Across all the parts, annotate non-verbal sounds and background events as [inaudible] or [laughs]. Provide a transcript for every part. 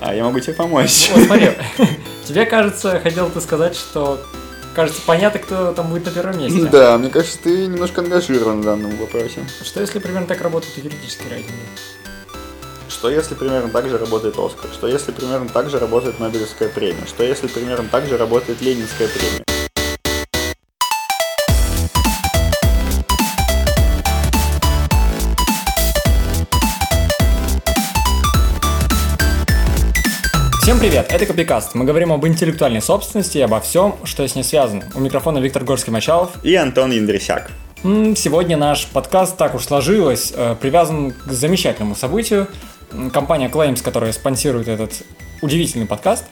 А я могу тебе помочь. Вот смотри, [laughs] тебе кажется, хотел ты сказать, что кажется понятно, кто там будет на первом месте. Да, мне кажется, ты немножко ангажирован в данном вопросе. Что если примерно так работают юридические рейтинги? Что если примерно так же работает Оскар? Что если примерно так же работает Нобелевская премия? Что если примерно так же работает Ленинская премия? Привет, это Копикаст. Мы говорим об интеллектуальной собственности и обо всем, что с ней связано. У микрофона Виктор Горский-Мачалов. И Антон Индрисяк. Сегодня наш подкаст так уж сложилось, э, привязан к замечательному событию. Компания Claims, которая спонсирует этот удивительный подкаст,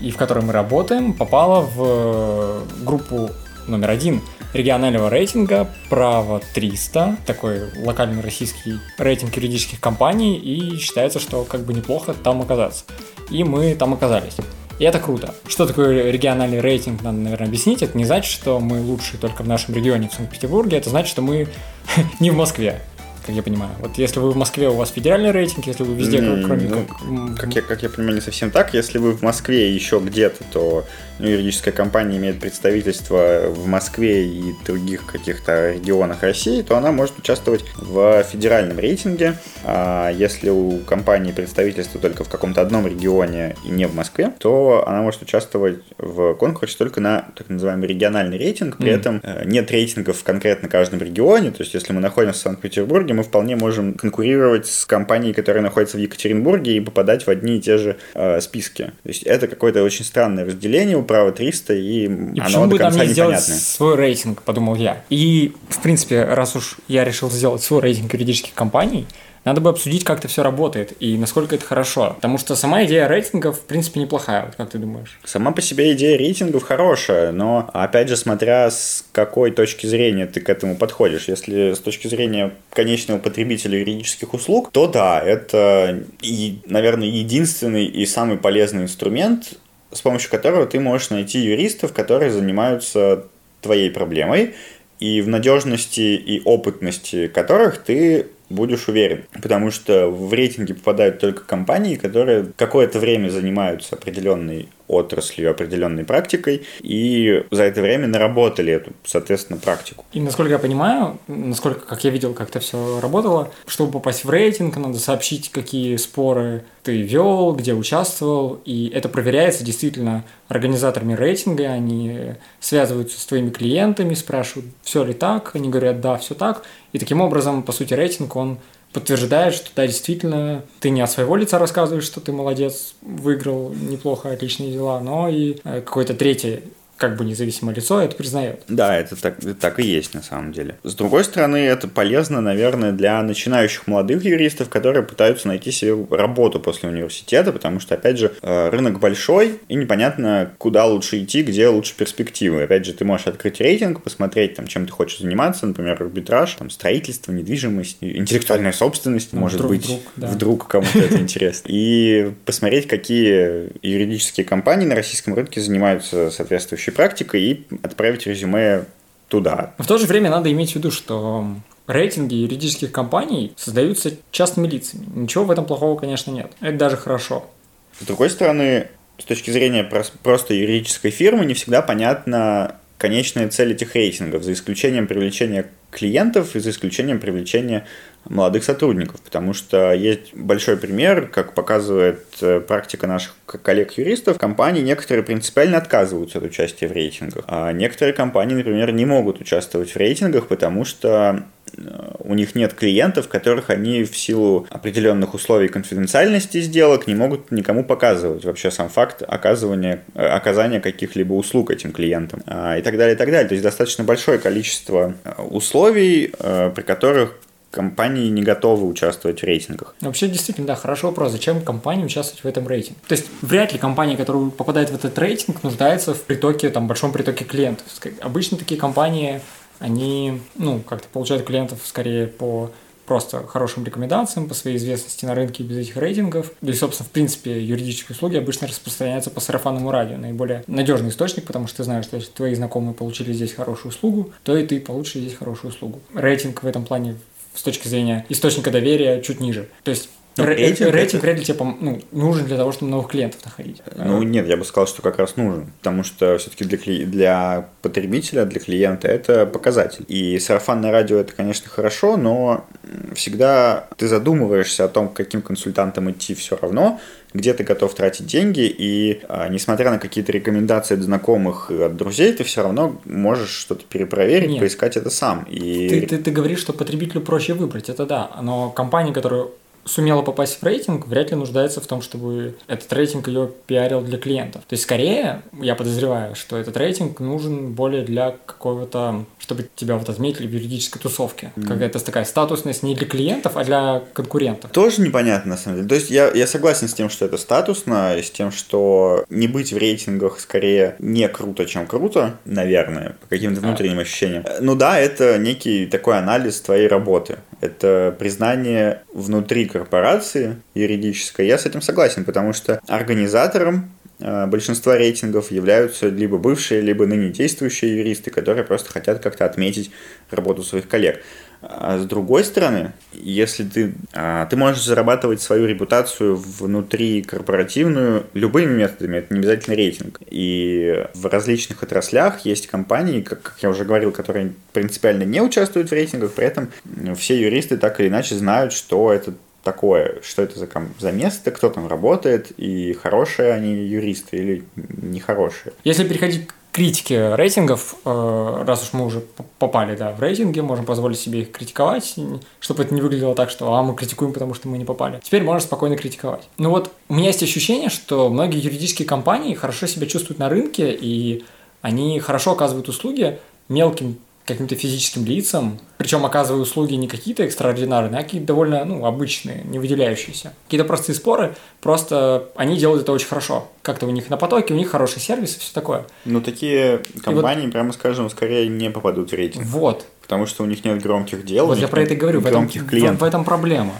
и в которой мы работаем, попала в э, группу номер один регионального рейтинга «Право 300», такой локальный российский рейтинг юридических компаний, и считается, что как бы неплохо там оказаться. И мы там оказались. И это круто. Что такое региональный рейтинг, надо, наверное, объяснить. Это не значит, что мы лучшие только в нашем регионе, в Санкт-Петербурге. Это значит, что мы [laughs] не в Москве как я понимаю. Вот если вы в Москве, у вас федеральный рейтинг, если вы везде, Mm, кроме ну, как... Как я, как я понимаю, не совсем так. Если вы в Москве еще где-то, то ну, юридическая компания имеет представительство в Москве и других каких-то регионах России, то она может участвовать в федеральном рейтинге. А если у компании представительство только в каком-то одном регионе и не в Москве, то она может участвовать в конкурсе только на так называемый региональный рейтинг. При Мгм. этом э, нет рейтингов в конкретно каждом регионе. То есть, если мы находимся в Санкт-Петербурге, мы вполне можем конкурировать с компанией, которая находится в Екатеринбурге и попадать в одни и те же э, списки. То есть, это какое-то очень странное разделение у права 300, и, И оно почему до бы там конца не сделать свой рейтинг, подумал я. И, в принципе, раз уж я решил сделать свой рейтинг юридических компаний, надо бы обсудить, как это все работает и насколько это хорошо. Потому что сама идея рейтингов, в принципе, неплохая. Вот как ты думаешь? Сама по себе идея рейтингов хорошая, но, опять же, смотря с какой точки зрения ты к этому подходишь. Если с точки зрения конечного потребителя юридических услуг, то да, это, и, наверное, единственный и самый полезный инструмент, с помощью которого ты можешь найти юристов, которые занимаются твоей проблемой, и в надежности и опытности которых ты будешь уверен. Потому что в рейтинге попадают только компании, которые какое-то время занимаются определенной отраслью, определенной практикой, и за это время наработали эту, соответственно, практику. И насколько я понимаю, насколько, как я видел, как это все работало, чтобы попасть в рейтинг, надо сообщить, какие споры ты вел, где участвовал, и это проверяется действительно организаторами рейтинга, они связываются с твоими клиентами, спрашивают, все ли так, они говорят, да, все так, и таким образом, по сути, рейтинг, он подтверждает, что да, действительно, ты не от своего лица рассказываешь, что ты молодец, выиграл неплохо, отличные дела, но и э, какое-то третье как бы независимое лицо это признает. Да, это так, это так и есть на самом деле. С другой стороны, это полезно, наверное, для начинающих молодых юристов, которые пытаются найти себе работу после университета, потому что, опять же, э, рынок большой, и непонятно, куда лучше идти, где лучше перспективы. Опять же, ты можешь открыть рейтинг, посмотреть, там, чем ты хочешь заниматься, например, арбитраж, там, строительство, недвижимость, интеллектуальная собственность, Ну, может вдруг, быть, вдруг, да. вдруг кому-то это интересно. И посмотреть, какие юридические компании на российском рынке занимаются соответствующей практикой и отправить резюме туда. Но в то же время надо иметь в виду, что рейтинги юридических компаний создаются частными лицами. Ничего в этом плохого, конечно, нет. Это даже хорошо. С другой стороны, с точки зрения прос- просто юридической фирмы, не всегда понятна конечная цель этих рейтингов, за исключением привлечения клиентов за исключением привлечения молодых сотрудников, потому что есть большой пример, как показывает э, практика наших коллег-юристов, компании некоторые принципиально отказываются от участия в рейтингах, а некоторые компании, например, не могут участвовать в рейтингах, потому что у них нет клиентов, которых они в силу определенных условий конфиденциальности сделок не могут никому показывать. Вообще сам факт оказывания, э, оказания каких-либо услуг этим клиентам а, и так далее, и так далее. То есть достаточно большое количество э, условий, э, при которых компании не готовы участвовать в рейтингах. Вообще, действительно, да, хороший вопрос. Зачем компании участвовать в этом рейтинге? То есть, вряд ли компания, которая попадает в этот рейтинг, нуждается в притоке, там, большом притоке клиентов. Обычно такие компании, они, ну, как-то получают клиентов скорее по просто хорошим рекомендациям, по своей известности на рынке без этих рейтингов. Да и, собственно, в принципе, юридические услуги обычно распространяются по сарафанному радио. Наиболее надежный источник, потому что ты знаешь, что если твои знакомые получили здесь хорошую услугу, то и ты получишь здесь хорошую услугу. Рейтинг в этом плане с точки зрения источника доверия чуть ниже. То есть Ну, рейтинг, рейтинг это... вряд ли тебе пом... ну, нужен для того, чтобы новых клиентов находить. Ну, нет, я бы сказал, что как раз нужен. Потому что все-таки для, кли... для потребителя, для клиента это показатель. И сарафанное радио это, конечно, хорошо, но всегда ты задумываешься о том, каким консультантам идти все равно, где ты готов тратить деньги, и а, несмотря на какие-то рекомендации от знакомых и от друзей, ты все равно можешь что-то перепроверить, Нет. поискать это сам. И... Ты, ты, ты говоришь, что потребителю проще выбрать, это да, но компания, которая сумела попасть в рейтинг, вряд ли нуждается в том, чтобы этот рейтинг ее пиарил для клиентов. То есть, скорее, я подозреваю, что этот рейтинг нужен более для какого-то, чтобы тебя вот отметили в юридической тусовке. Mm. Какая-то такая статусность не для клиентов, а для конкурентов. Тоже непонятно, на самом деле. То есть, я, я согласен с тем, что это статусно, и с тем, что не быть в рейтингах скорее не круто, чем круто, наверное, по каким-то внутренним а. ощущениям. Ну да, это некий такой анализ твоей работы. Это признание внутри корпорации юридической, я с этим согласен, потому что организатором э, большинства рейтингов являются либо бывшие, либо ныне действующие юристы, которые просто хотят как-то отметить работу своих коллег. А с другой стороны, если ты, а, ты можешь зарабатывать свою репутацию внутри корпоративную любыми методами, это не обязательно рейтинг. И в различных отраслях есть компании, как, как я уже говорил, которые принципиально не участвуют в рейтингах, при этом все юристы так или иначе знают, что это такое, что это за, за место, кто там работает, и хорошие они юристы или нехорошие. Если переходить критике рейтингов, э, раз уж мы уже попали да, в рейтинги, можем позволить себе их критиковать, чтобы это не выглядело так, что а, мы критикуем, потому что мы не попали. Теперь можно спокойно критиковать. Ну вот, у меня есть ощущение, что многие юридические компании хорошо себя чувствуют на рынке, и они хорошо оказывают услуги мелким каким-то физическим лицам, причем оказывая услуги не какие-то экстраординарные, а какие-то довольно ну, обычные, не выделяющиеся. Какие-то простые споры, просто они делают это очень хорошо. Как-то у них на потоке, у них хороший сервис и все такое. Ну, такие компании, вот, прямо скажем, скорее не попадут в рейтинг. Вот. Потому что у них нет громких дел. Вот я про это и говорю. Громких в этом, клиентов. В этом проблема.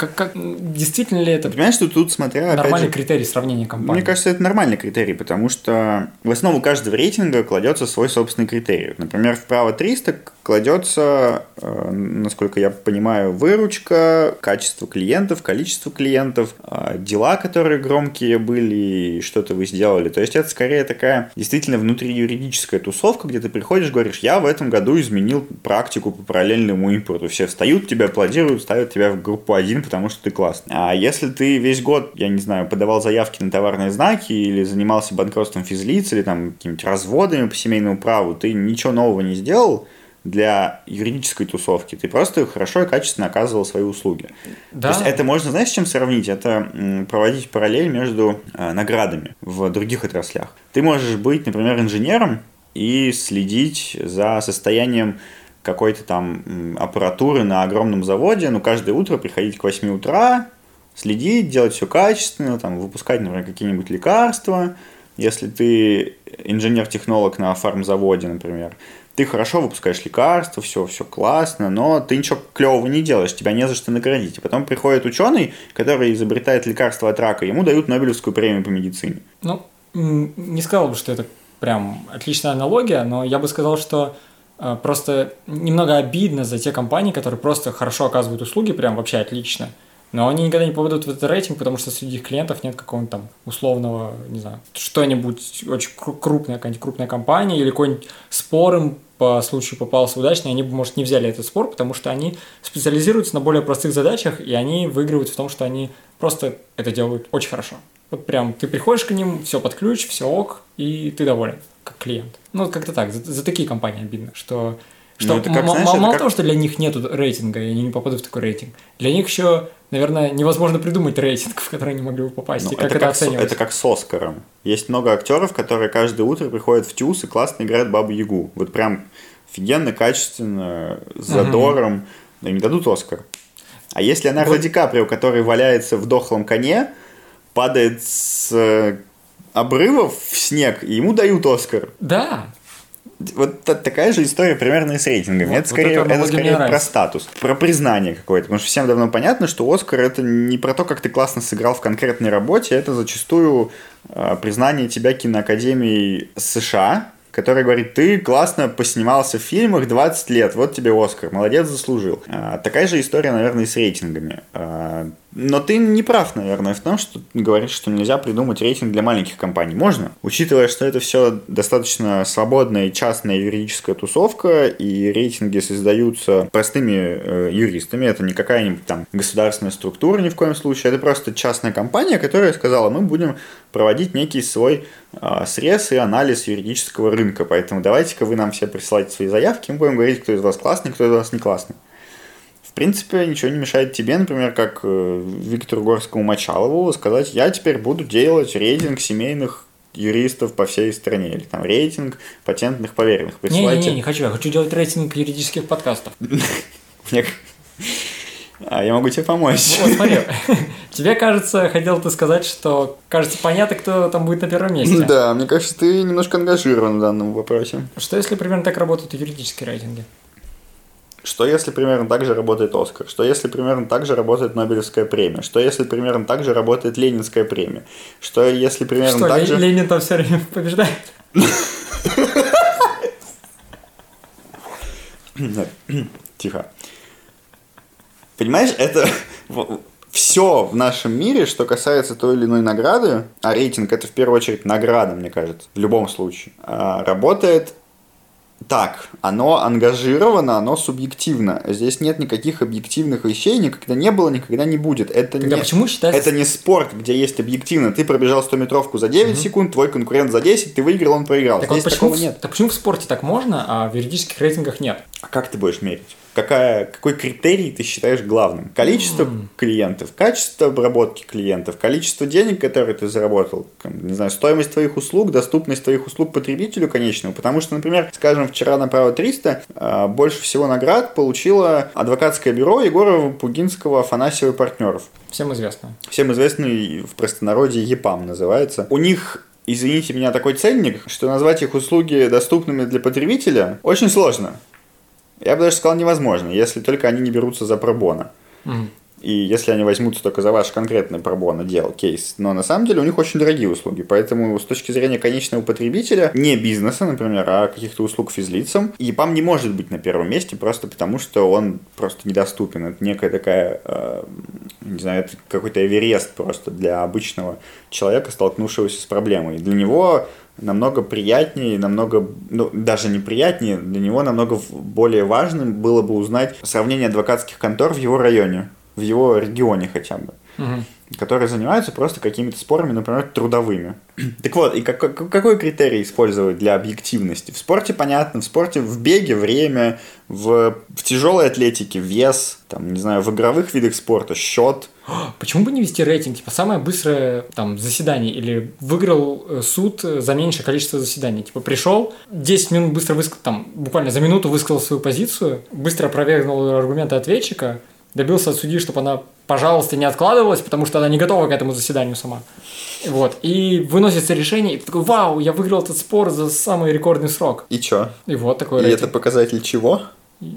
Как, как, действительно ли это Понимаешь, что тут, смотря... Нормальный же, критерий сравнения компаний? Мне кажется, это нормальный критерий, потому что в основу каждого рейтинга кладется свой собственный критерий. Например, в право 300 кладется, э, насколько я понимаю, выручка, качество клиентов, количество клиентов, э, дела, которые громкие были, что-то вы сделали. То есть это скорее такая действительно внутриюридическая тусовка, где ты приходишь, говоришь, я в этом году изменил практику по параллельному импорту. Все встают, тебя аплодируют, ставят тебя в группу 1, потому что ты классный. А если ты весь год, я не знаю, подавал заявки на товарные знаки или занимался банкротством физлиц или там какими-то разводами по семейному праву, ты ничего нового не сделал, для юридической тусовки. Ты просто хорошо и качественно оказывал свои услуги. Да. То есть это можно, знаешь, с чем сравнить? Это проводить параллель между э, наградами в других отраслях. Ты можешь быть, например, инженером и следить за состоянием какой-то там аппаратуры на огромном заводе, ну, каждое утро приходить к 8 утра, следить, делать все качественно, там, выпускать, например, какие-нибудь лекарства. Если ты инженер-технолог на фармзаводе, например, ты хорошо выпускаешь лекарства, все, все классно, но ты ничего клевого не делаешь, тебя не за что наградить. И потом приходит ученый, который изобретает лекарство от рака, ему дают Нобелевскую премию по медицине. Ну, не сказал бы, что это прям отличная аналогия, но я бы сказал, что просто немного обидно за те компании, которые просто хорошо оказывают услуги, прям вообще отлично. Но они никогда не попадут в этот рейтинг, потому что среди их клиентов нет какого-нибудь там условного, не знаю, что-нибудь очень крупная, какая-нибудь крупная компания или какой-нибудь спор им по случаю попался удачный, они бы, может, не взяли этот спор, потому что они специализируются на более простых задачах, и они выигрывают в том, что они просто это делают очень хорошо. Вот прям ты приходишь к ним, все под ключ, все ок, и ты доволен как клиент. Ну, как-то так, за, за такие компании обидно, что, что ну, как, знаешь, мало как... того, что для них нет рейтинга, и они не попадут в такой рейтинг, для них еще, наверное, невозможно придумать рейтинг, [laughs] в который они могли бы попасть, ну, и как это, это как оценивать. это как с Оскаром. Есть много актеров, которые каждое утро приходят в ТЮЗ и классно играют Бабу Ягу. Вот прям офигенно, качественно, с задором, угу. но им дадут Оскар. А если Леонардо вот. Ди Каприо, который валяется в дохлом коне, падает с обрывов в снег, и ему дают Оскар. Да. Вот такая же история примерно и с рейтингами. Вот, это скорее, вот это скорее про статус, про признание какое-то. Потому что всем давно понятно, что Оскар это не про то, как ты классно сыграл в конкретной работе, это зачастую э, признание тебя киноакадемией США, который говорит, ты классно поснимался в фильмах 20 лет, вот тебе Оскар, молодец, заслужил. А, такая же история, наверное, и с рейтингами. Но ты не прав, наверное, в том, что говоришь, что нельзя придумать рейтинг для маленьких компаний. Можно, учитывая, что это все достаточно свободная частная юридическая тусовка, и рейтинги создаются простыми э, юристами. Это не какая-нибудь там государственная структура ни в коем случае. Это просто частная компания, которая сказала, мы будем проводить некий свой э, срез и анализ юридического рынка. Поэтому давайте-ка вы нам все присылайте свои заявки, мы будем говорить, кто из вас классный, кто из вас не классный. В принципе, ничего не мешает тебе, например, как э, Виктору Горскому Мочалову, сказать, я теперь буду делать рейтинг семейных юристов по всей стране, или там рейтинг патентных поверенных. Не-не-не, не хочу, я хочу делать рейтинг юридических подкастов. [laughs] А я могу тебе помочь. Вот, смотри, [laughs] тебе кажется, хотел ты сказать, что кажется понятно, кто там будет на первом месте. Да, мне кажется, ты немножко ангажирован в данном вопросе. Что если примерно так работают юридические рейтинги? Что если примерно так же работает Оскар? Что если примерно так же работает Нобелевская премия? Что если примерно так же работает Ленинская премия? Что если примерно что, так же... Ленин там все время [laughs] побеждает? Тихо. Понимаешь, это [laughs] все в нашем мире, что касается той или иной награды, а рейтинг это в первую очередь награда, мне кажется, в любом случае, а, работает так, оно ангажировано, оно субъективно. Здесь нет никаких объективных вещей, никогда не было, никогда не будет. Это Тогда не, почему считается... это не спорт, где есть объективно. Ты пробежал 100-метровку за 9 угу. секунд, твой конкурент за 10, ты выиграл, он проиграл. Так Здесь вот почему, такого нет. Так почему в спорте так можно, а в юридических рейтингах нет? А как ты будешь мерить? Какая, какой критерий ты считаешь главным? Количество mm. клиентов, качество обработки клиентов, количество денег, которые ты заработал, не знаю, стоимость твоих услуг, доступность твоих услуг потребителю конечному. Потому что, например, скажем, вчера на право 300 э, больше всего наград получило адвокатское бюро Егорова, Пугинского, Афанасьева и партнеров. Всем известно. Всем известный в простонародье ЕПАМ называется. У них извините меня, такой ценник, что назвать их услуги доступными для потребителя очень сложно. Я бы даже сказал невозможно, если только они не берутся за пробона. Mm. И если они возьмутся только за ваш конкретный пробон дел, кейс. Но на самом деле у них очень дорогие услуги. Поэтому с точки зрения конечного потребителя, не бизнеса, например, а каких-то услуг физлицам, ЕПАМ не может быть на первом месте просто потому, что он просто недоступен. Это некая такая, э, не знаю, это какой-то эверест просто для обычного человека, столкнувшегося с проблемой. Для него намного приятнее, намного, ну, даже не приятнее, для него намного более важным было бы узнать сравнение адвокатских контор в его районе, в его регионе хотя бы. Угу которые занимаются просто какими-то спорами, например, трудовыми. [clears throat] Так вот, и как, какой критерий использовать для объективности? В спорте понятно, в спорте в беге время, в, в тяжелой атлетике вес, там, не знаю, в игровых видах спорта счет. [gasps] Почему бы не вести рейтинг? Типа самое быстрое там заседание или выиграл э, суд за меньшее количество заседаний. Типа пришел, 10 минут быстро высказал, там буквально за минуту высказал свою позицию, быстро опровергнул аргументы ответчика, добился от судьи, чтобы она, пожалуйста, не откладывалась, потому что она не готова к этому заседанию сама. Вот. И выносится решение, и ты такой, вау, я выиграл этот спор за самый рекордный срок. И чё? И вот такой И рейтинг. это показатель чего?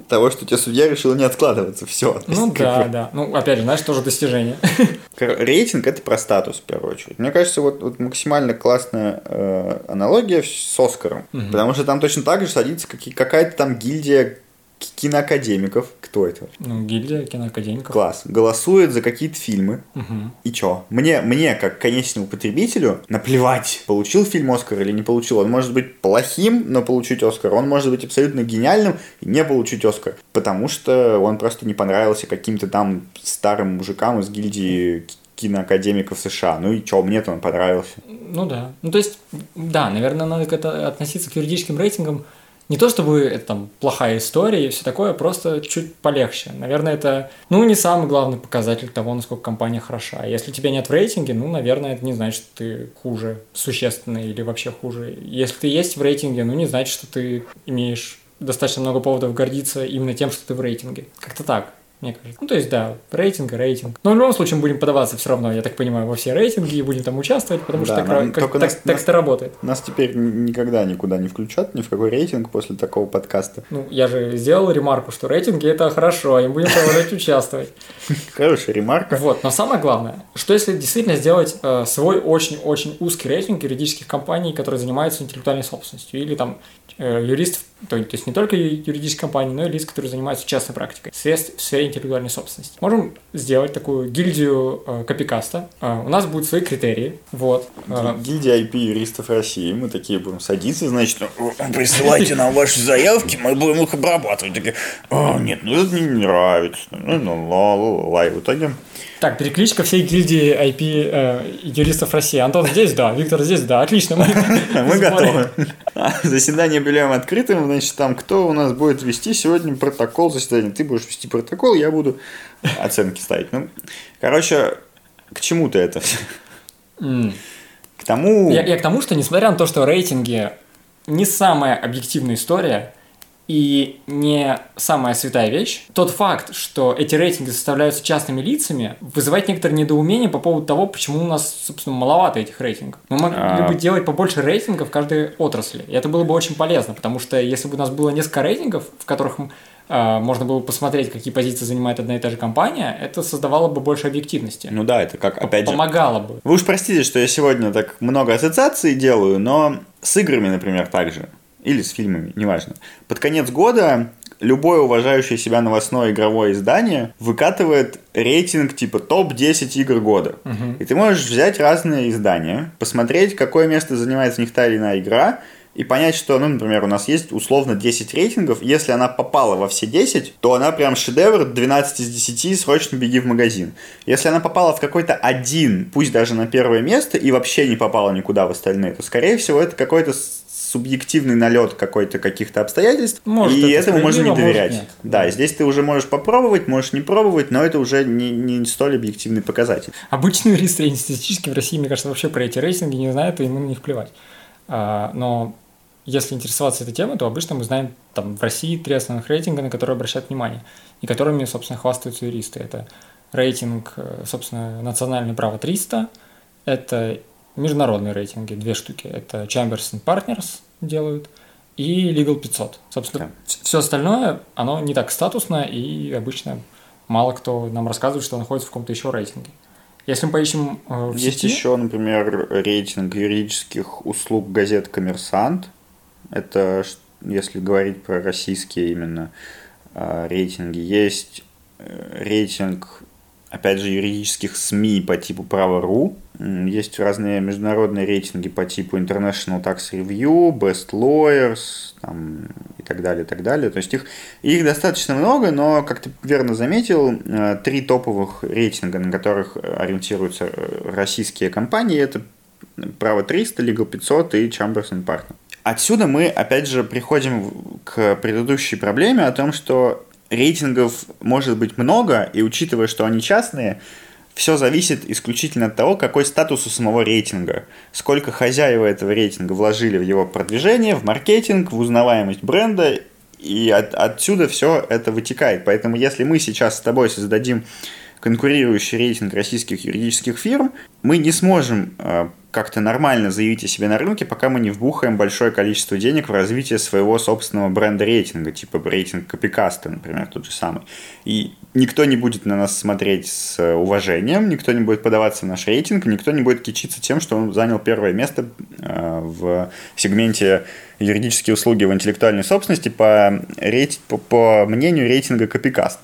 Того, что тебе судья решил не откладываться. Все. [laughs] Ну да, да. Ну, опять же, знаешь, тоже достижение. [laughs] Рейтинг это про статус, в первую очередь. Мне кажется, вот, вот максимально классная э, аналогия с Оскаром. Угу. Потому что там точно так же садится какая-то там гильдия киноакадемиков. Кто это? Ну, гильдия киноакадемиков. Класс. Голосует за какие-то фильмы. Угу. И чё? Мне, мне, как конечному потребителю, наплевать, получил фильм Оскар или не получил. Он может быть плохим, но получить Оскар. Он может быть абсолютно гениальным и не получить Оскар. Потому что он просто не понравился каким-то там старым мужикам из гильдии киноакадемиков США. Ну и чё, мне-то он понравился. Ну да. Ну то есть, да, наверное, надо относиться к юридическим рейтингам не то чтобы это там плохая история и все такое, просто чуть полегче. Наверное, это, ну, не самый главный показатель того, насколько компания хороша. Если тебя нет в рейтинге, ну, наверное, это не значит, что ты хуже существенно или вообще хуже. Если ты есть в рейтинге, ну, не значит, что ты имеешь достаточно много поводов гордиться именно тем, что ты в рейтинге. Как-то так мне кажется. Ну, то есть, да, рейтинг, рейтинг. Но в любом случае мы будем подаваться все равно, я так понимаю, во все рейтинги и будем там участвовать, потому да, что так, как, так, нас, так нас, это работает. Нас теперь никогда никуда не включат, ни в какой рейтинг после такого подкаста. Ну, я же сделал ремарку, что рейтинги это хорошо, и будем продолжать [laughs] участвовать. Хорошая ремарка. Вот, но самое главное, что если действительно сделать э, свой очень-очень узкий рейтинг юридических компаний, которые занимаются интеллектуальной собственностью, или там э, юристов, то, то есть не только юридических компаний, но и лиц, которые занимаются частной практикой в сфере интеллектуальной собственности. Можем сделать такую гильдию э, копикаста. Э, у нас будут свои критерии. Вот. Э, Гильдия IP юристов России. Мы такие будем садиться, значит, присылайте нам ваши заявки, мы будем их обрабатывать. Такие, «А, нет, ну это мне не нравится. Ну, ну, ла, ла, ла. И в итоге так, перекличка всей гильдии IP э, юристов России. Антон здесь, да. Виктор здесь, да. Отлично. Мы, [laughs] мы готовы. Заседание объявляем открытым. Значит, там кто у нас будет вести сегодня протокол заседания. Ты будешь вести протокол, я буду оценки ставить. Ну, короче, к чему ты это все? К тому... Я, я к тому, что несмотря на то, что рейтинги не самая объективная история, и не самая святая вещь. Тот факт, что эти рейтинги составляются частными лицами, вызывает некоторое недоумение по поводу того, почему у нас, собственно, маловато этих рейтингов. Мы могли а... бы делать побольше рейтингов в каждой отрасли. И это было бы очень полезно, потому что если бы у нас было несколько рейтингов, в которых э, можно было посмотреть, какие позиции занимает одна и та же компания, это создавало бы больше объективности. Ну да, это как, опять же... Помогало бы. Вы уж простите, что я сегодня так много ассоциаций делаю, но с играми, например, также или с фильмами, неважно. Под конец года любое уважающее себя новостное игровое издание выкатывает рейтинг типа топ-10 игр года. Угу. И ты можешь взять разные издания, посмотреть, какое место занимает в них та или иная игра, и понять, что, ну, например, у нас есть условно 10 рейтингов, если она попала во все 10, то она прям шедевр 12 из 10, срочно беги в магазин. Если она попала в какой-то один, пусть даже на первое место, и вообще не попала никуда в остальные, то, скорее всего, это какой-то субъективный налет какой-то каких-то обстоятельств, может, и это этому можно не доверять. Может, да, здесь ты уже можешь попробовать, можешь не пробовать, но это уже не, не столь объективный показатель. Обычный юрист [laughs] среднестатистический в России, мне кажется, вообще про эти рейтинги не знает, и ему на них плевать. А, но если интересоваться этой темой, то обычно мы знаем там в России три основных рейтинга, на которые обращают внимание, и которыми, собственно, хвастаются юристы. Это рейтинг, э, собственно, национальное право 300, это международные рейтинги, две штуки. Это Chambers Partners делают и Legal 500. Собственно, да. все остальное, оно не так статусно, и обычно мало кто нам рассказывает, что находится в каком-то еще рейтинге. Если мы поищем э, в Есть сети... еще, например, рейтинг юридических услуг газет «Коммерсант». Это, если говорить про российские именно э, рейтинги. Есть э, рейтинг опять же, юридических СМИ по типу Право.ру. Есть разные международные рейтинги по типу International Tax Review, Best Lawyers там, и так далее, и так далее. То есть их, их достаточно много, но, как ты верно заметил, э, три топовых рейтинга, на которых ориентируются э, российские компании, это Право 300, Legal 500 и Chambers Partners. Отсюда мы, опять же, приходим к предыдущей проблеме о том, что рейтингов может быть много, и учитывая, что они частные, все зависит исключительно от того, какой статус у самого рейтинга. Сколько хозяева этого рейтинга вложили в его продвижение, в маркетинг, в узнаваемость бренда, и от, отсюда все это вытекает. Поэтому если мы сейчас с тобой создадим конкурирующий рейтинг российских юридических фирм, мы не сможем э, как-то нормально заявить о себе на рынке, пока мы не вбухаем большое количество денег в развитие своего собственного бренда рейтинга, типа рейтинг Копикаста, например, тот же самый. И никто не будет на нас смотреть с уважением, никто не будет подаваться в наш рейтинг, никто не будет кичиться тем, что он занял первое место э, в сегменте юридические услуги в интеллектуальной собственности по, рейт... по, по мнению рейтинга Копикаст.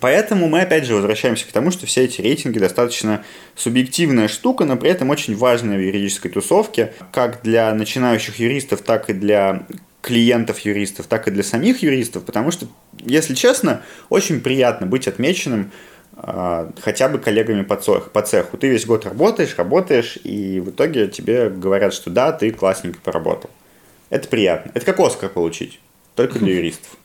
Поэтому мы опять же возвращаемся к тому, что все эти рейтинги достаточно субъективная штука, но при этом очень важная в юридической тусовке, как для начинающих юристов, так и для клиентов юристов, так и для самих юристов, потому что, если честно, очень приятно быть отмеченным э, хотя бы коллегами по цеху, по цеху. Ты весь год работаешь, работаешь, и в итоге тебе говорят, что да, ты классненько поработал. Это приятно. Это как Оскар получить, только для [laughs] юристов.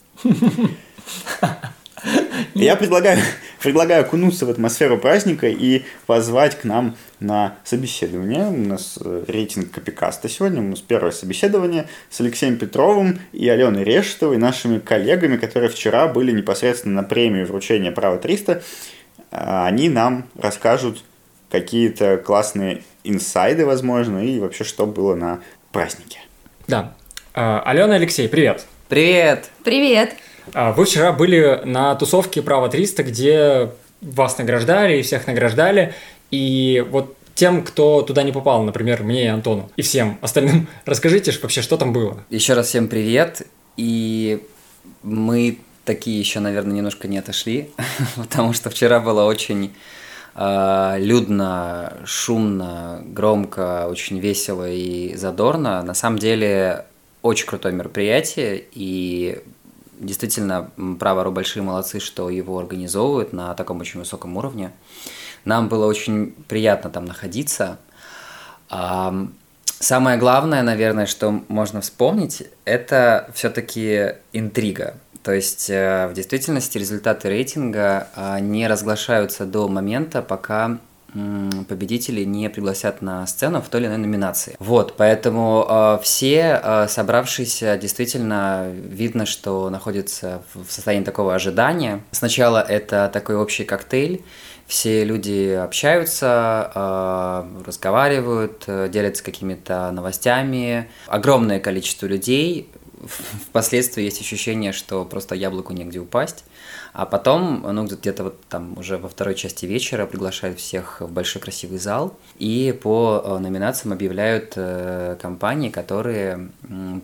[laughs] Я предлагаю, предлагаю окунуться в атмосферу праздника и позвать к нам на собеседование. У нас э, рейтинг Копикаста сегодня. У нас первое собеседование с Алексеем Петровым и Аленой Решетовой, нашими коллегами, которые вчера были непосредственно на премию вручения «Право 300». А, они нам расскажут какие-то классные инсайды, возможно, и вообще, что было на празднике. Да. А, Алена Алексей, привет. Привет. Привет. А, вы вчера были на тусовке «Право 300», где вас награждали и всех награждали. И вот тем, кто туда не попал, например, мне и Антону, и всем остальным, [laughs] расскажите вообще, что там было. Еще раз всем привет. И мы такие еще, наверное, немножко не отошли, [laughs] потому что вчера было очень э, людно, шумно, громко, очень весело и задорно. На самом деле очень крутое мероприятие, и действительно, право большие молодцы, что его организовывают на таком очень высоком уровне. Нам было очень приятно там находиться. Самое главное, наверное, что можно вспомнить, это все-таки интрига. То есть э, в действительности результаты рейтинга а, не разглашаются до момента, пока победители не пригласят на сцену в той или иной номинации. Вот, поэтому э, все э, собравшиеся действительно видно, что находятся в состоянии такого ожидания. Сначала это такой общий коктейль, все люди общаются, э, разговаривают, э, делятся какими-то новостями. Огромное количество людей. [laughs] Впоследствии есть ощущение, что просто яблоку негде упасть. А потом, ну, где-то вот там уже во второй части вечера приглашают всех в большой красивый зал и по э, номинациям объявляют компании, которые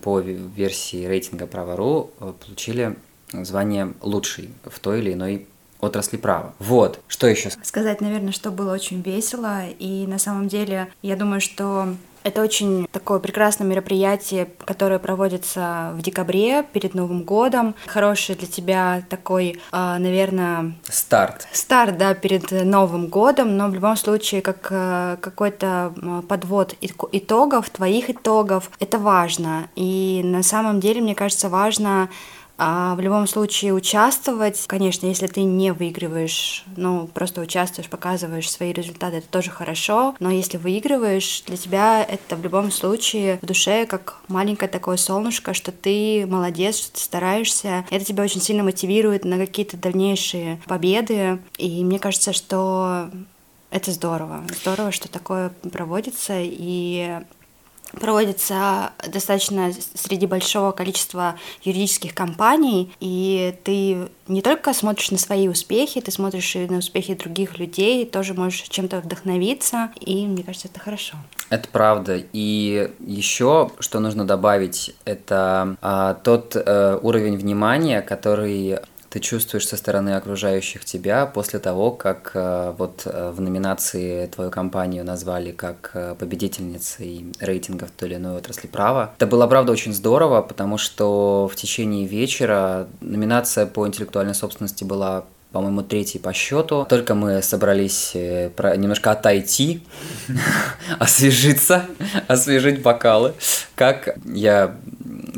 по версии рейтинга Право.ру получили звание лучший в той или иной отрасли права. Вот, что еще? Сказать, наверное, что было очень весело, и на самом деле я думаю, что это очень такое прекрасное мероприятие, которое проводится в декабре перед Новым годом. Хороший для тебя такой, а, наверное... Старт. Старт, да, перед Новым годом, но в любом случае как э, какой-то подвод итогов, твоих итогов, это важно. И на самом деле, мне кажется, важно а в любом случае участвовать, конечно, если ты не выигрываешь, ну, просто участвуешь, показываешь свои результаты, это тоже хорошо, но если выигрываешь, для тебя это в любом случае в душе как маленькое такое солнышко, что ты молодец, что ты стараешься, это тебя очень сильно мотивирует на какие-то дальнейшие победы, и мне кажется, что это здорово. Здорово, что такое проводится, и проводится достаточно среди большого количества юридических компаний, и ты не только смотришь на свои успехи, ты смотришь и на успехи других людей, тоже можешь чем-то вдохновиться, и мне кажется, это хорошо. Это правда. И еще, что нужно добавить, это а, тот а, уровень внимания, который ты чувствуешь со стороны окружающих тебя после того, как э, вот э, в номинации твою компанию назвали как э, победительницей рейтингов той или иной отрасли права. Это было, правда, очень здорово, потому что в течение вечера номинация по интеллектуальной собственности была по-моему, третий по счету. Только мы собрались немножко отойти, [laughs] освежиться, освежить бокалы. Как я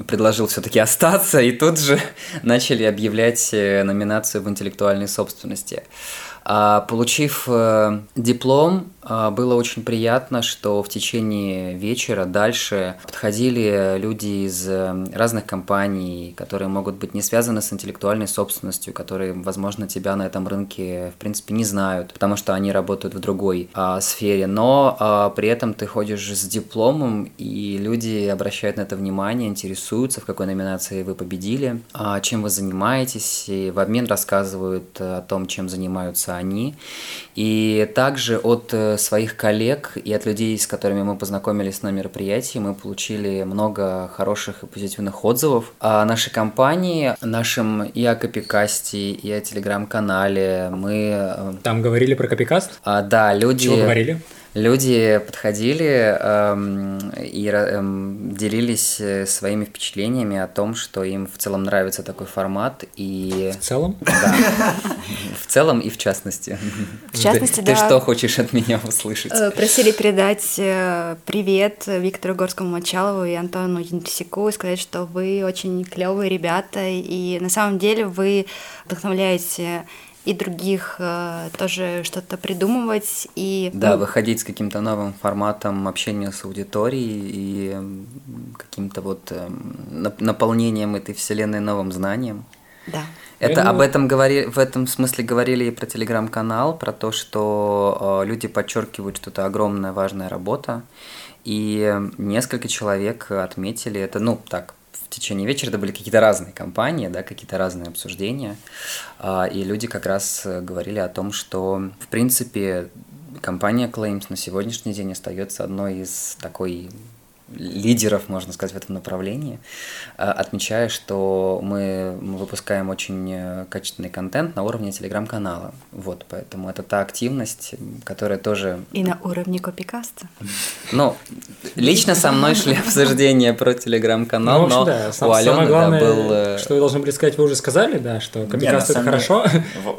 предложил все-таки остаться, и тут же [laughs] начали объявлять э, номинацию в интеллектуальной собственности. А, получив э, диплом, было очень приятно, что в течение вечера дальше подходили люди из э, разных компаний, которые могут быть не связаны с интеллектуальной собственностью, которые, возможно, тебя на этом рынке, в принципе, не знают, потому что они работают в другой а, сфере, но а, при этом ты ходишь с дипломом, и люди обращают на это внимание, интересуются, в какой номинации вы победили, а, чем вы занимаетесь, и в обмен рассказывают о том, чем занимаются они. И также от э, своих коллег и от людей, с которыми мы познакомились на мероприятии, мы получили много хороших и позитивных отзывов о нашей компании, нашем и о Копикасте, и о телеграм-канале. Мы... Э, Там говорили про Копикаст? А, да, люди... Чего говорили? Люди подходили эм, и эм, делились э, своими впечатлениями о том, что им в целом нравится такой формат и в целом, да, в целом и в частности. В частности, ты, да. Ты что хочешь от меня услышать? Э, просили передать э, привет Виктору Горскому Мочалову и Антону Яндрисяку и сказать, что вы очень клевые ребята и на самом деле вы вдохновляете и других э, тоже что-то придумывать и да ну, выходить с каким-то новым форматом общения с аудиторией и каким-то вот э, наполнением этой вселенной новым знанием. Да. Это об этом говорили, в этом смысле говорили и про телеграм-канал, про то, что э, люди подчеркивают, что это огромная важная работа, и несколько человек отметили это, ну так в течение вечера. Это были какие-то разные компании, да, какие-то разные обсуждения, а, и люди как раз э, говорили о том, что, в принципе, компания Claims на сегодняшний день остается одной из такой лидеров, можно сказать, в этом направлении, э, отмечая, что мы, выпускаем очень э, качественный контент на уровне телеграм-канала. Вот, поэтому это та активность, которая тоже... И на уровне копикаста. Ну, лично со мной шли [laughs] обсуждения про телеграм-канал, ну, но да, сам, у Алены главное, да, был... Э, что вы должны были сказать, вы уже сказали, да, что копикаст это хорошо.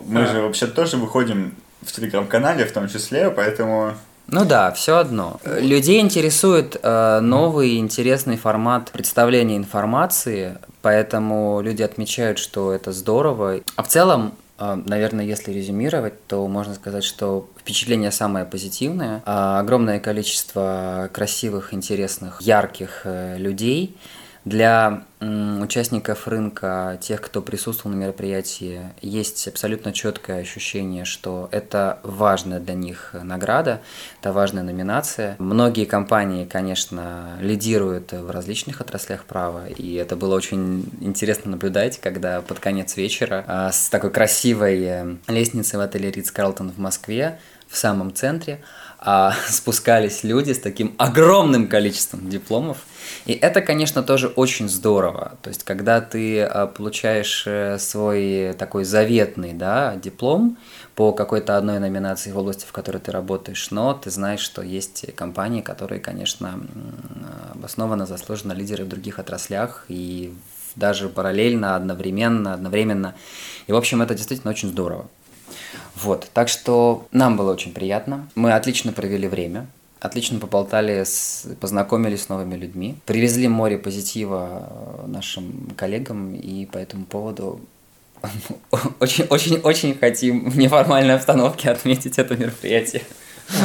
Мы же вообще тоже выходим в телеграм-канале в том числе, поэтому ну да, все одно. Людей интересует э, новый интересный формат представления информации, поэтому люди отмечают, что это здорово. А в целом, э, наверное, если резюмировать, то можно сказать, что впечатление самое позитивное. Э, огромное количество красивых, интересных, ярких э, людей – для участников рынка, тех, кто присутствовал на мероприятии, есть абсолютно четкое ощущение, что это важная для них награда, это важная номинация. Многие компании, конечно, лидируют в различных отраслях права, и это было очень интересно наблюдать, когда под конец вечера а, с такой красивой э, лестницей в отеле Ридс Карлтон в Москве в самом центре а, [laughs] спускались люди с таким огромным количеством дипломов. И это, конечно, тоже очень здорово. То есть, когда ты а, получаешь э, свой такой заветный да, диплом по какой-то одной номинации в области, в которой ты работаешь, но ты знаешь, что есть компании, которые, конечно, обоснованно заслуженно лидеры в других отраслях и даже параллельно, одновременно, одновременно. И, в общем, это действительно очень здорово. Вот, так что нам было очень приятно. Мы отлично провели время. Отлично поболтали, с, познакомились с новыми людьми, привезли море позитива э, нашим коллегам, и по этому поводу [laughs] очень-очень-очень хотим в неформальной обстановке отметить это мероприятие.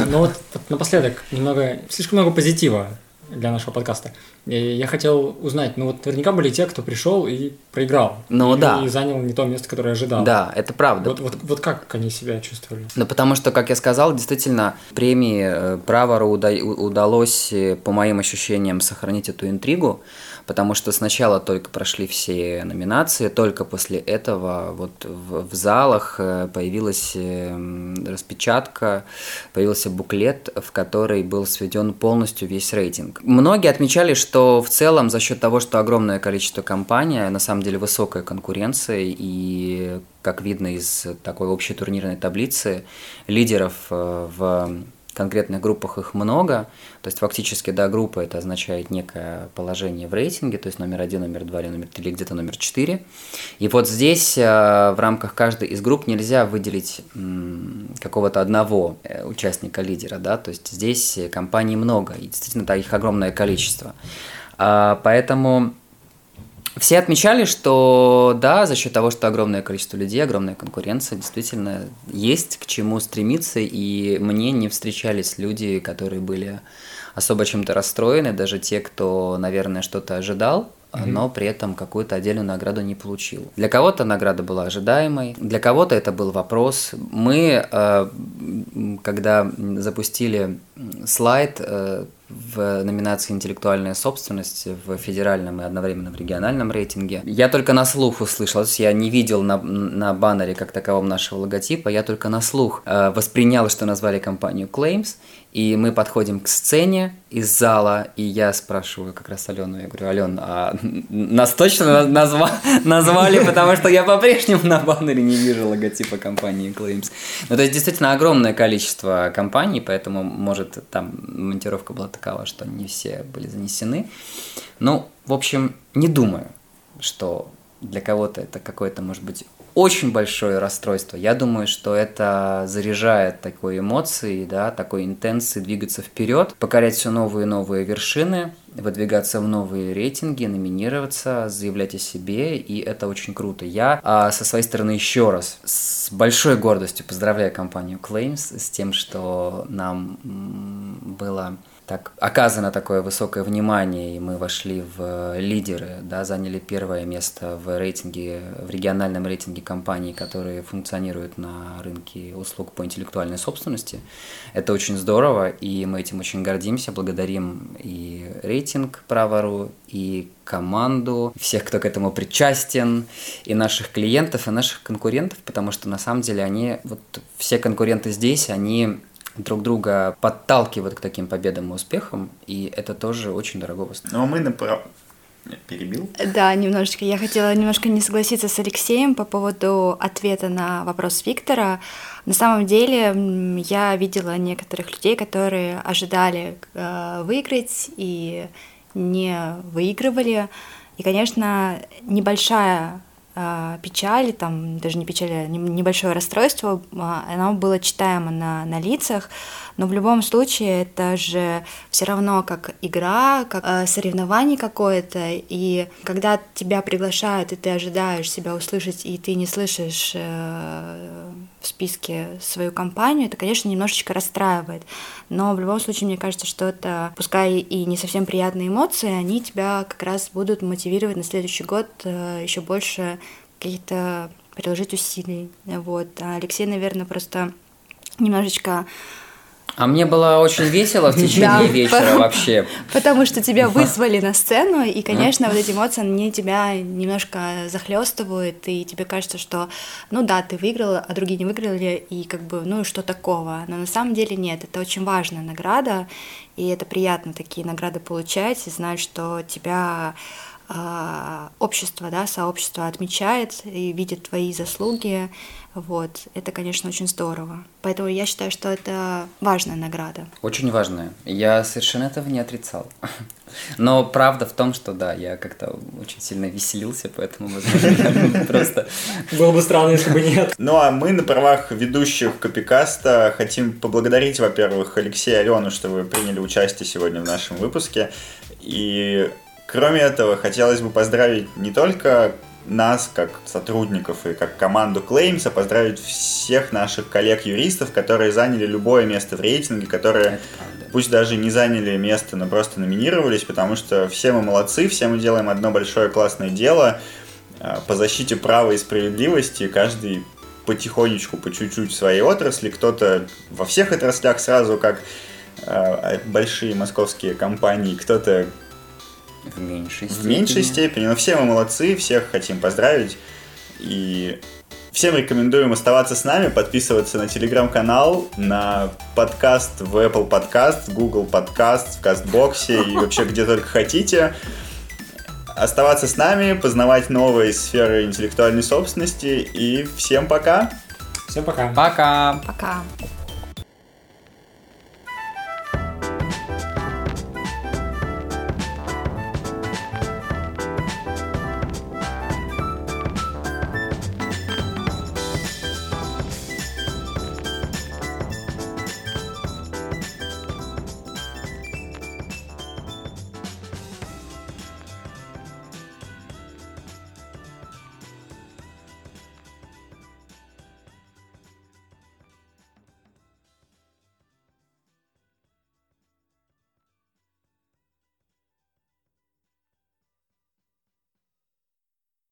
Ну вот напоследок, немного, слишком много позитива для нашего подкаста. И я хотел узнать, ну вот наверняка были те, кто пришел и проиграл. Ну и, да. И занял не то место, которое ожидал. Да, это правда. Вот, вот, вот как они себя чувствовали? Ну потому что, как я сказал, действительно, премии э, Правору удалось, э, по моим ощущениям, сохранить эту интригу потому что сначала только прошли все номинации, только после этого вот в, в залах э, появилась эм, распечатка, появился буклет, в который был сведен полностью весь рейтинг. Многие отмечали, что в целом за счет того, что огромное количество компаний, на самом деле высокая конкуренция и как видно из такой общей турнирной таблицы, лидеров э, в конкретных группах их много, то есть фактически, да, группа это означает некое положение в рейтинге, то есть номер один, номер два или номер три, или где-то номер четыре. И вот здесь э, в рамках каждой из групп нельзя выделить какого-то одного э, участника-лидера, да, то есть здесь компаний много, и действительно да, их огромное количество. А, поэтому все отмечали, что да, за счет того, что огромное количество людей, огромная конкуренция, действительно есть к чему стремиться, и мне не встречались люди, которые были особо чем-то расстроены, даже те, кто, наверное, что-то ожидал, mm-hmm. но при этом какую-то отдельную награду не получил. Для кого-то награда была ожидаемой, для кого-то это был вопрос. Мы, э, когда запустили слайд, э, в номинации «Интеллектуальная собственность» в федеральном и одновременно в региональном рейтинге. Я только на слух услышал, то есть я не видел на, на баннере как таковом нашего логотипа, я только на слух э, воспринял, что назвали компанию Claims, и мы подходим к сцене из зала, и я спрашиваю как раз Алену, я говорю, Ален, а нас точно назва назвали, потому что я по-прежнему на баннере не вижу логотипа компании Claims. Ну, то есть, действительно, огромное количество компаний, поэтому, может, там монтировка была такова, что не все были занесены. Ну, в общем, не думаю, что для кого-то это какое-то, может быть, очень большое расстройство. Я думаю, что это заряжает такой эмоции, да, такой интенции двигаться вперед, покорять все новые и новые вершины, выдвигаться в новые рейтинги, номинироваться, заявлять о себе, и это очень круто. Я а, со своей стороны еще раз с большой гордостью поздравляю компанию Claims с тем, что нам было так оказано такое высокое внимание, и мы вошли в лидеры, да, заняли первое место в рейтинге, в региональном рейтинге компаний, которые функционируют на рынке услуг по интеллектуальной собственности. Это очень здорово, и мы этим очень гордимся, благодарим и рейтинг Правору, и команду, всех, кто к этому причастен, и наших клиентов, и наших конкурентов, потому что на самом деле они, вот все конкуренты здесь, они друг друга подталкивают к таким победам и успехам, и это тоже очень дорого стоит. Но мы направ... Перебил? Да, немножечко. Я хотела немножко не согласиться с Алексеем по поводу ответа на вопрос Виктора. На самом деле я видела некоторых людей, которые ожидали э, выиграть и не выигрывали. И, конечно, небольшая печаль, там даже не печаль, а небольшое расстройство, э, оно было читаемо на, на лицах, но в любом случае это же все равно как игра, как э, соревнование какое-то, и когда тебя приглашают, и ты ожидаешь себя услышать, и ты не слышишь э, в списке свою компанию, это, конечно, немножечко расстраивает. Но в любом случае, мне кажется, что это, пускай и не совсем приятные эмоции, они тебя как раз будут мотивировать на следующий год э, еще больше каких-то приложить усилий. Вот. А Алексей, наверное, просто немножечко а мне было очень весело в течение вечера вообще. Потому что тебя вызвали на сцену, и, конечно, вот эти эмоции, они тебя немножко захлестывают, и тебе кажется, что, ну да, ты выиграл, а другие не выиграли, и как бы, ну и что такого? Но на самом деле нет, это очень важная награда, и это приятно такие награды получать, и знать, что тебя общество, да, сообщество отмечает и видит твои заслуги, вот, это, конечно, очень здорово. Поэтому я считаю, что это важная награда. Очень важная. Я совершенно этого не отрицал. [laughs] Но правда в том, что да, я как-то очень сильно веселился, поэтому, возможно, [laughs] просто... Было бы странно, если бы нет. Ну, а мы на правах ведущих Копикаста хотим поблагодарить, во-первых, Алексея и Алену, что вы приняли участие сегодня в нашем выпуске. И кроме этого, хотелось бы поздравить не только нас, как сотрудников и как команду Claims, поздравить всех наших коллег-юристов, которые заняли любое место в рейтинге, которые пусть даже не заняли место, но просто номинировались, потому что все мы молодцы, все мы делаем одно большое классное дело а, по защите права и справедливости, каждый потихонечку, по чуть-чуть в своей отрасли, кто-то во всех отраслях сразу, как э, большие московские компании, кто-то в меньшей степени. В меньшей степени. Но все мы молодцы, всех хотим поздравить. И всем рекомендуем оставаться с нами, подписываться на телеграм-канал, на подкаст в Apple Podcast, Google Podcast, в Кастбоксе и вообще где только хотите. Оставаться с нами, познавать новые сферы интеллектуальной собственности. И всем пока! Всем пока! Пока! Пока!